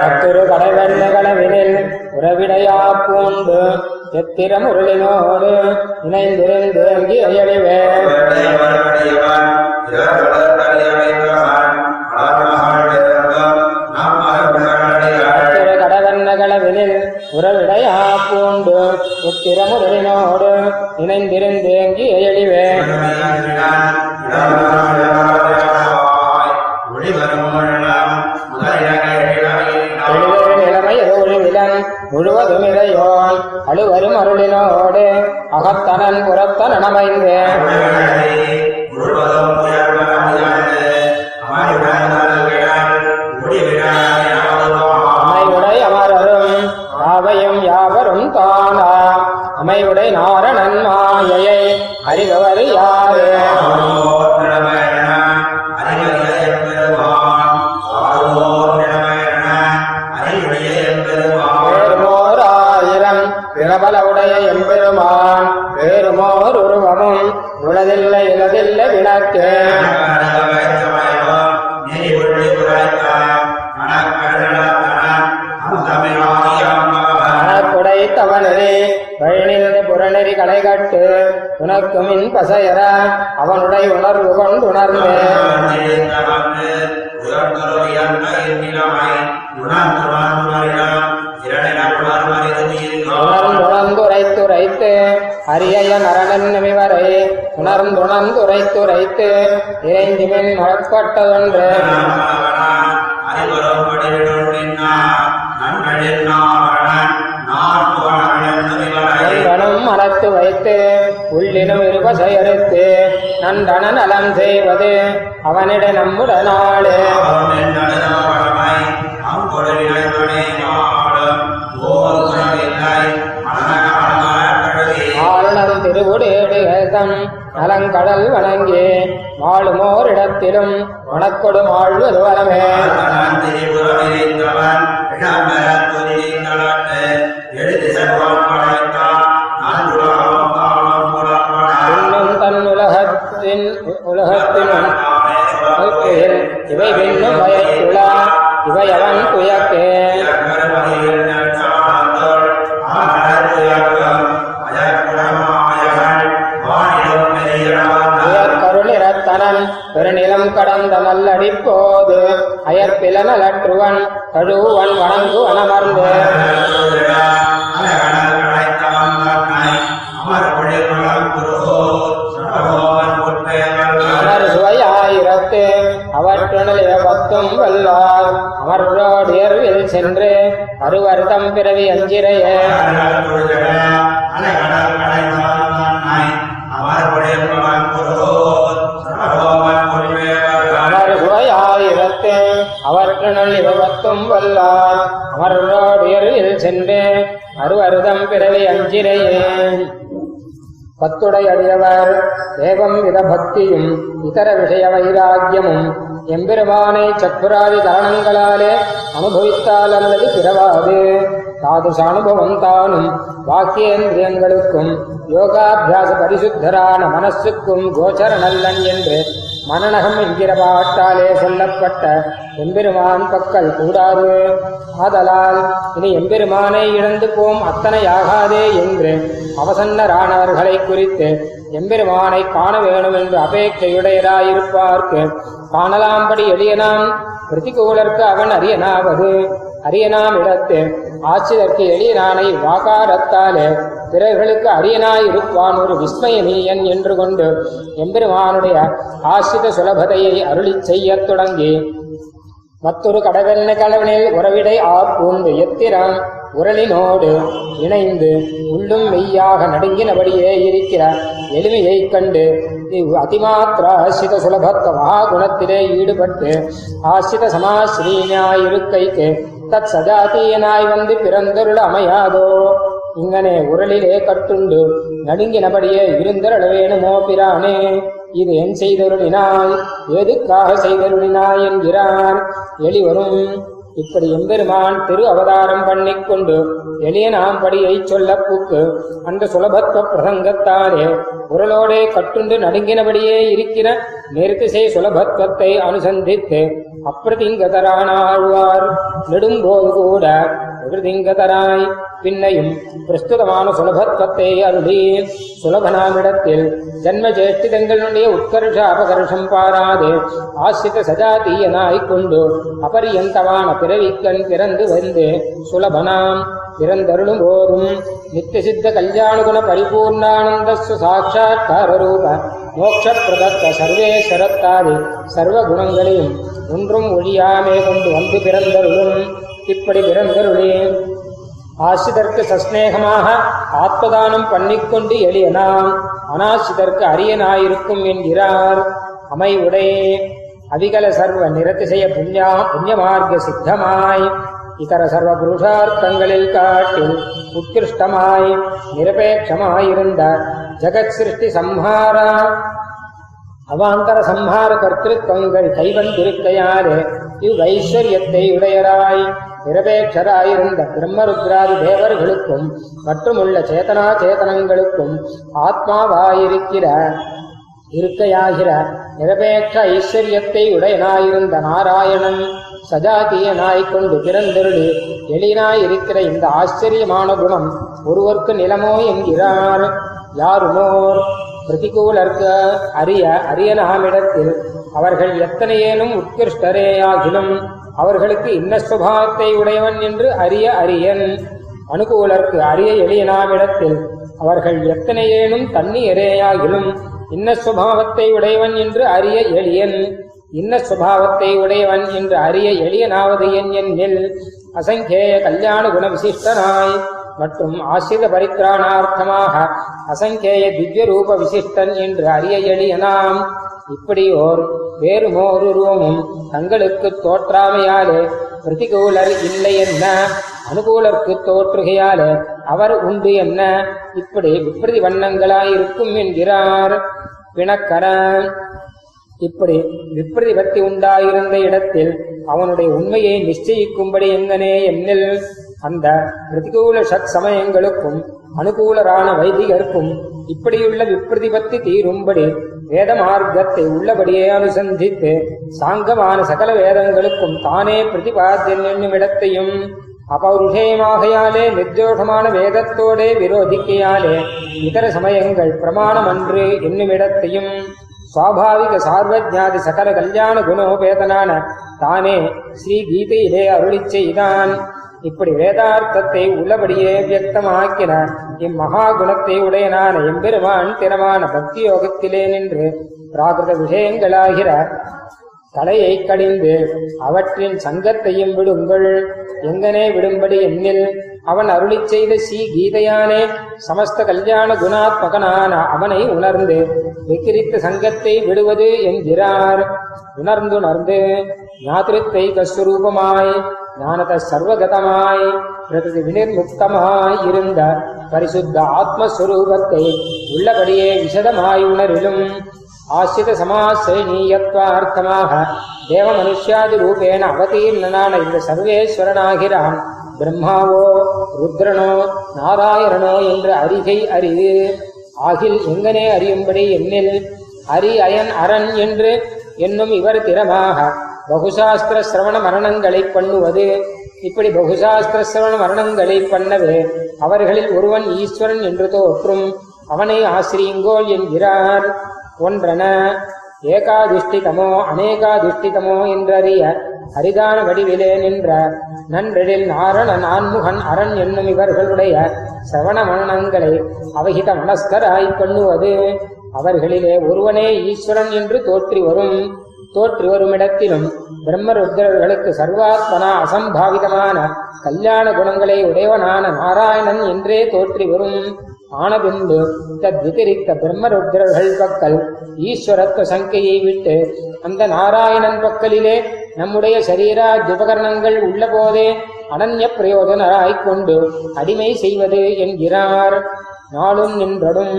கத்திரு கடைவெள்ளகளவினில் உறவிடையா பூண்டு எத்திரம் உருளினோடு இணைந்திருந்தேங்கி அயழிவே கடவெண்ணகளவினில் உறவிடையா பூண்டு உத்திரமுருளினோடு இணைந்திருந்தேங்கி எழிவே முழுவதும் இறையோன் அழுவரும் அருளினோடு அகத்தனன் புறத்தன் அமைந்தேன் எம்பெருமான் பேருமோர் உருவமும் உளதில்லை இலதில்லை விளக்கு தவனரே புறநெறி உனக்கு மின் அவனுடைய உணர்வு கொண்டுணர்ந்து உணர்ந்துணர்ந்துரைத்துரைத்து அரிய நரணன் நிமிவரை உணர்ந்துணர்ந்துரைத்துரைத்து இறைந்திமின் மழப்பட்டதொன்று நண்பனும் மனத்து வைத்து உள்ளினும் இருபசையறுத்து நன்றன நலம் செய்வது அவனிட நம்முடனாடு ஆளுநர் திருவுடேடுகதம் நலங்கடல் வணங்கி வாழுமோர் இடத்திலும் வணக்கொடும் ஆழ்வது பெருநிலம் கடந்த நல்லடிப்போது அயற்பில நலற்றுவன் கழுவன் வணங்குவன் அமர்ந்து. அமர் சுவையாயிரத்து அவற்றுணில் பத்தும் வல்லார். அமர்வோடு எருவில் சென்று அருவர்தம் பிறவி அஞ்சிரைய பத்துடை அடியவர் தேவம் வித பக்தியும் இதர விஷய வைராக்கியமும் எம்பெருமானை சக்குராதி காரணங்களாலே அனுபவித்தால் அல்லது பிறவாது. தாதுச அனுபவம் தானும் வாக்கியேந்திரியங்களுக்கும் யோகாபியாச பரிசுத்தரான மனசுக்கும் கோச்சர நல்லன் என்று மனநகம் என்கிற பாட்டாலே சொல்லப்பட்ட எம்பெருமான் பக்கல் கூடாது. ஆதலால் இனி எம்பெருமானை இழந்து போம் அத்தனையாகாதே என்று அவசன்னரானவர்களை குறித்து எம்பெருமானை காண வேணும் என்று அபேட்சையுடையதாயிருப்பார்க்கு. காணலாம்படி எளியனாம் பிரதிகூலர்க்கு அவன் அரியனாவது. அரியனாம் இடத்து ஆட்சிதற்கு எளியனானை வாகாரத்தாலே பிறர்களுக்கு அரியனாயிருப்பான் ஒரு விஸ்மயமீயன் என்று கொண்டு எம்பெருமானுடைய ஆசிரித சுலபதையை அருளிச் செய்யத் தொடங்கி மற்றொரு கடவெண்ண கலவனில் உறவிடை ஆப்பூண்டு எத்திரம் உரலினோடு இணைந்து உள்ளும் மெய்யாக நடுங்கினபடியே இருக்கிற எளிமையைக் கண்டு இவ் அதிமாத்திர ஆசிரித சுலபத்த மகாகுணத்திலே ஈடுபட்டு ஆசிரித சமாசிரீனாயிருக்கைக்கு தத் சஜாத்தியனாய் வந்து பிறந்தருள் அமையாதோ? இங்கனே உரலிலே கட்டுண்டு நடுங்கினபடியே இருந்தருள வேணுமோ பிரானே? இது என் செய்தருளினாய் எதுக்காக செய்தருளினாய் என்கிறான்? எளிவரும் இப்படி எம்பெருமான் திரு அவதாரம் பண்ணிக்கொண்டு எளிய நாம் படியை சொல்ல பூக்கு அந்த சுலபத்துவ பிரசங்கத்தாலே குரலோடே கட்டுண்டு நடுங்கினபடியே இருக்கிற நிறுத்திசை சுலபத்துவத்தை அனுசந்தித்து அப்பிரதிங்கதரானாழ்வார். நெடும்போது கூட பிரதிங்கதராய் பின்னையும் பிரஸ்துதமான சுலபத்துவத்தை அருளி சுலபனாமிடத்தில் ஜன்ம ஜேஷ்டிதங்களுடைய உட்கர்ஷ அபகர்ஷம் பாராது ஆசிரித சஜாதீயனாய்க் கொண்டு அபரியந்தமான பிறவிக்கண் பிறந்து வந்து. சுலபனாம் பிறந்தருளும் போரும் நித்திய சித்த கல்யாணகுண பரிபூர்ணானந்த சாட்சா்கார ரூப மோட்ச பிரதத்த சர்வேஸ்வரத்தாதி சர்வ குணங்களையும் ஒன்றும் ஒழியாமே கொண்டு வந்து பிறந்தருளும். இப்படி பிறந்தருளே. ஆசிதற்கு சஸ்நேகமாக ஆத்மதானம் பண்ணிக்கொண்டு எளியனாம் அனாசிதற்கு அரியனாயிருக்கும் என்கிறார். அமைவுடே அவிகல சர்வ நிரதிசய புண்ணியா புண்ணியமார்க்க சித்தமாய். இதர சர்வ புருஷார்த்தங்களில் காட்டில் உத்கிருஷ்டமாய் நிரபேட்சமாயிருந்த ஜகத் சிருஷ்டி சம்ஹாரா. அவாந்தர சம்ஹார கர்த்திருத்தங்கள் கைவந்திருக்கையாலே இவ்வைஸ்வர்யத்தை உடையராய். நிரபேட்சராயிருந்த பிரம்மருத்ராதி தேவர்களுக்கும் மற்றுமுள்ள சேதனா சேதனங்களுக்கும் ஆத்மாவாயிருக்கிற இருக்கையாகிற நிரபேட்ச ஐஸ்வர்யத்தை உடையனாயிருந்த நாராயணன் சஜாத்தியனாய்க் கொண்டு பிறந்தருளி எளினாயிருக்கிற இந்த ஆச்சரியமான குணம் ஒருவர்க்கு நிலமோ என்கிறார். யாருமோர் பிரதிகூலர்க்கு அறிய அரியனாமிடத்தில் அவர்கள் எத்தனையேனும் உத்கிருஷ்டரேயாகிலும் அவர்களுக்கு இன்ன சுபாவத்தை உடையவன் என்று அரிய அரியன். அனுகூலர்க்கு அரிய எளியனாவிடத்தில் அவர்கள் எத்தனையேனும் தண்ணீரேயாகிலும் இன்ன சுபாவத்தை உடையவன் என்று அரிய எளியன். இன்ன சுபாவத்தை உடையவன் என்று அரிய எளியனாவது என் என்னில் அசங்கேய கல்யாண குண விசிஷ்டனாய் மற்றும் ஆசிரித பரித்ராணார்த்தமாக அசங்கேய திவ்ய ரூப விசிஷ்டன் என்று அரிய எளியனாம். இப்படியோர் வேறு உருவமும் தங்களுக்கு தோற்றாமையாலே பிரதிகூலர் இல்லை என்ன? அனுகூலர்க்கு தோற்றுகையாலே அவர் உண்டு என்ன? இப்படி விப்ரதி வண்ணங்களாயிருக்கும் என்கிறார் பிணக்கர இப்படி விப்ரதிபத்தி உண்டாயிருந்த இடத்தில் அவனுடைய உண்மையை நிச்சயிக்கும்படி எங்கனே என்னில் அந்த பிரதிகூல சத் சமயங்களுக்கும் அனுகூலரான வைதிகருக்கும் இப்படியுள்ள விப்ரதிபத்தி தீரும்படி வேத மார்க்கத்தை உள்ளபடியே அனுசந்தித்து சாங்கமான சகல வேதங்களுக்கும் தானே பிரதிபாத்தியன் என்னும் இடத்தையும் அபௌருஷேயமாகையாலே நிர்தோஷமான வேதத்தோடே விரோதிக்கையாலே இதர சமயங்கள் பிரமாணம் அன்று என்னுமிடத்தையும் சுவாபாவிக சார்வஜாதி சகல கல்யாண குணோபேதனான தானே ஸ்ரீ கீதையிலே அருளிச் செய்தான். இப்படி வேதார்த்தத்தை உள்ளபடியே வியக்தமாக்கின இம்மகா குணத்தை உடையனான எம்பெருமான் திறமான பக்தி யோகத்திலே நின்று பிராகிருத விஷயங்களாகிற தலையை கடிந்து அவற்றின் சங்கத்தையும் விடுங்கள். எங்கனே விடும்படி எண்ணில் அவன் அருளி செய்த ஸ்ரீ கீதையானே சமஸ்த கல்யாண குணாத்மகனான அவனை உணர்ந்து விக்கிரித்த சங்கத்தை விடுவது என்கிறார். உணர்ந்துணர்ந்து ஞாதிருத்தை கஸ்வரூபமாய் ஞானத சர்வகதமாய் பிரகிருதி வினிர்முக்தமாய் இருந்த பரிசுத்த ஆத்மஸ்வரூபத்தை உள்ளபடியே விசதமாய் உணரிலும். ஆசிரித சமாசிரீயத்வார்த்தமாக தேவ மனுஷியாதி ரூபேண அவதீர்ணனான இந்த சர்வேஸ்வரனாகிறான். பிரம்மாவோ ருத்ரனோ நாராயணனோ என்று அறிகை அறிவு. ஆகில் எங்கனே அறியும்படி எண்ணில் அரி அயன் அரண் என்று என்னும் இவர் திறமாக. பகுசாஸ்திர சிரவண மரணங்களை பண்ணுவது. இப்படி பகுசாஸ்திர சிரவண மரணங்களை பண்ணது அவர்களில் ஒருவன் ஈஸ்வரன் என்று தோற்றும். அவனை ஆசிரியுங்கோல் என்கிறார். ஒன்றன ஏகாதிஷ்டிதமோ அநேகாதிஷ்டிதமோ என்றறிய அரிதான வடிவிலே நின்ற நன்றெழில் நாரண நான்முகன் அரண் என்னும் இவர்களுடைய சிரவண மரணங்களை அவகித மனஸ்கராய் பண்ணுவது. அவர்களிலே ஒருவனே ஈஸ்வரன் என்று தோற்றி வரும். தோற்றி வருமிடத்திலும் பிரம்மருத்ரர்களுக்கு சர்வாத்மனா அசம்பாவிதமான கல்யாண குணங்களை உடையவனான நாராயணன் என்றே தோற்றி வரும். ஆனபின்பு தத்விதிரித்த பிரம்மருத்ரர்கள் பக்கல் ஈஸ்வரத்துவ சங்கையை விட்டு அந்த நாராயணன் பக்கலிலே நம்முடைய சரீராத்யுபகரணங்கள் உள்ள போதே அனன்ய பிரயோஜனராய்க் கொண்டு அடிமை செய்வது என்கிறார். நாளும் நின்றடும்.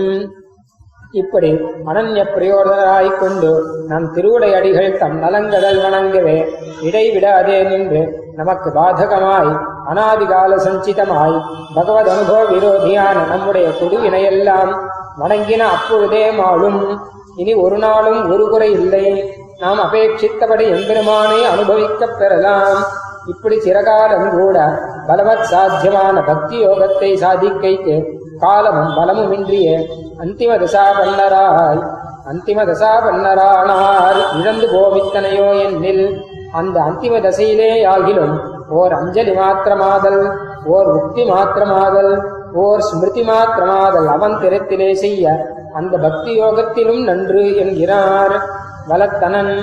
இப்படி அனன்ய பிரயோஜனராய்க் கொண்டு நம் திருவுடை அடிகள் தம் நலங்கடல் வணங்கவே இடைவிடாதே நின்று நமக்கு பாதகமாய் அனாதிகால சஞ்சிதமாய் பகவத் அனுபவ விரோதியான நம்முடைய குடிவினையெல்லாம் வணங்கின அப்பொழுதே மாளும். இனி ஒரு நாளும் ஒரு குறை இல்லை. நாம் அபேட்சித்தபடி எம்பெருமானை அனுபவிக்கப் பெறலாம். இப்படி சிறகாலம் கூட பலவத் சாத்தியமான பக்தி யோகத்தை சாதிக்கைக்கு காலமும் பலமுமின்றிய. அந்திம தசா பண்ணராய் அந்திம தசா பண்ணரானார் இழந்து போவித்தனையோ என்னில் அந்த அந்திம தசையிலே ஆகிலும் ஓர் அஞ்சலி மாத்திரமாதல் ஓர் உக்தி மாத்திரமாதல் ஓர் ஸ்மிருதி மாத்திரமாதல் அவன் திறத்திலே செய்ய அந்த பக்தி யோகத்திலும் நன்று என்கிறார். வலத்தனன்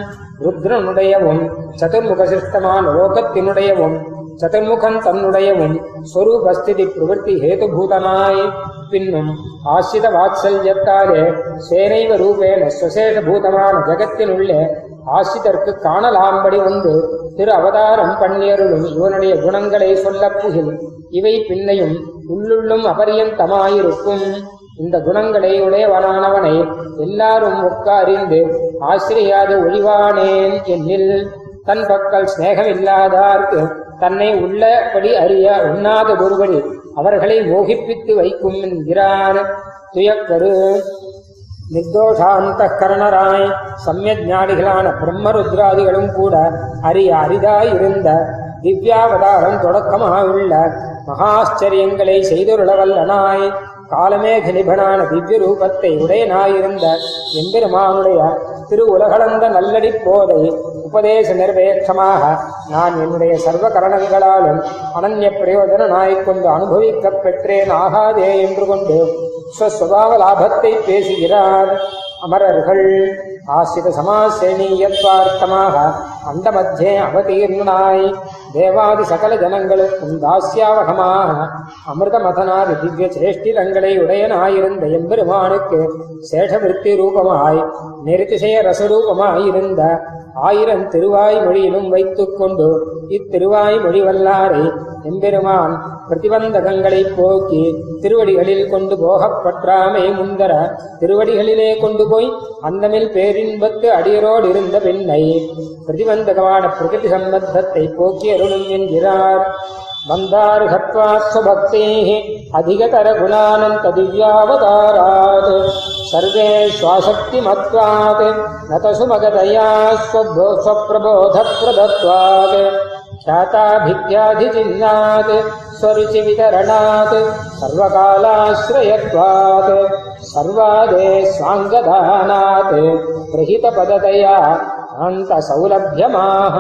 ருத்ரனுடையவும் சதுர்முக சிருஷ்டமான லோகத்தினுடையவும் சதுர்முகன் தன்னுடையவும் ஸ்வரூபஸ்திதி பிரவൃத்தி ஹேதுபூதமாய். பின்னும் ஆசிரித வாத்சல்யத்தாலே சேனைவ ரூபேன சுசேஷ பூதமான ஜகத்தினுள்ளே ஆசிதற்கு காணலாம்படி வந்து திரு அவதாரம் பண்ணியருளும் இவனுடைய குணங்களை சொல்லப் புகில். இவை பின்னையும் உள்ளுள்ளும் அபரியந்தமாயிருக்கும். இந்த குணங்களை உடையவனானவனை எல்லாரும் உட்கார்ந்து ஆசிரியாது ஒழிவானேன் என்னில். தன் பக்கல் சிநேகமில்லாதார்க்கு தன்னை உள்ளபடி அறிய உண்ணாத ஒருபடி அவர்களை மோகிப்பித்து வைக்கும் என்கிறான் துயக்கரு. நிர்தோஷாந்த கரணராய் சமயஞானிகளான பிரம்மருத்ராதிகளும் கூட அரிய அரிதாயிருந்த திவ்யாவதாரம் தொடக்கமாக உள்ள மகாச்சரியங்களை செய்துள்ளவல்லனாய் வல்லனாய் காலமேக நிபனான திவ்ய ரூபத்தை உடையனாயிருந்த எம்பெருமானுடைய திரு உலகளந்த நல்லடி போதை உபதேச நிர்வேட்சமாக நான் என்னுடைய சர்வ கரணங்களாலும் அனன்ய பிரயோஜனாய்க் கொண்டு அனுபவிக்கப் பெற்றேன் ஆகாதே என்று கொண்டு ஸ்வஸ்வபாவ லாபத்தை பேசுகிறார் அமரர்கள். ஆசிரித சமாசேனீயத்வார்த்தமாக அந்த மத்தியே அவதீர்ணனாய் தேவாதி சகல ஜனங்களுக்கும் தாஸ்யாவகமாக அமிர்தமதனாதி திவ்ய சேஷ்டிதங்களை உடையனாயிருந்த எம்பெருமானுக்கு சேஷவிருத்தி ரூபமாய் நெருதிசய ரசரூபமாயிருந்த ஆயிரம் திருவாய்மொழியிலும் வைத்துக் கொண்டு இத்திருவாய்மொழி வல்லாரை எம்பெருமான் பிரதிபந்தகங்களை போக்கி திருவடிகளில் கொண்டு போகப்பற்றாமை முந்தர திருவடிகளிலே கொண்டு போய் அந்தமில் பேரின்பத்து அடியரோடு இருந்த பெண்ணை பிரதிபந்தகமான பிரகிருதி சம்பந்தத்தை போக்கி அருளும் என்கிறார். வந்தார் ஹத்வாஸ்வபக்தே அதிகதர குணானந்த திவ்யாவதாராத். சர்வே ஸ்வாசக்திமத்வாத் நதசுமகதயா ஸ்வபோ பிரதத்வாத். ख्याताभिद्याधिचिह्नात् स्वरुचिवितरणात् सर्वकालाश्रयत्वात् सर्वादे स्वाङ्गदानात् प्रहितपदतया अन्तसौलभ्यमाः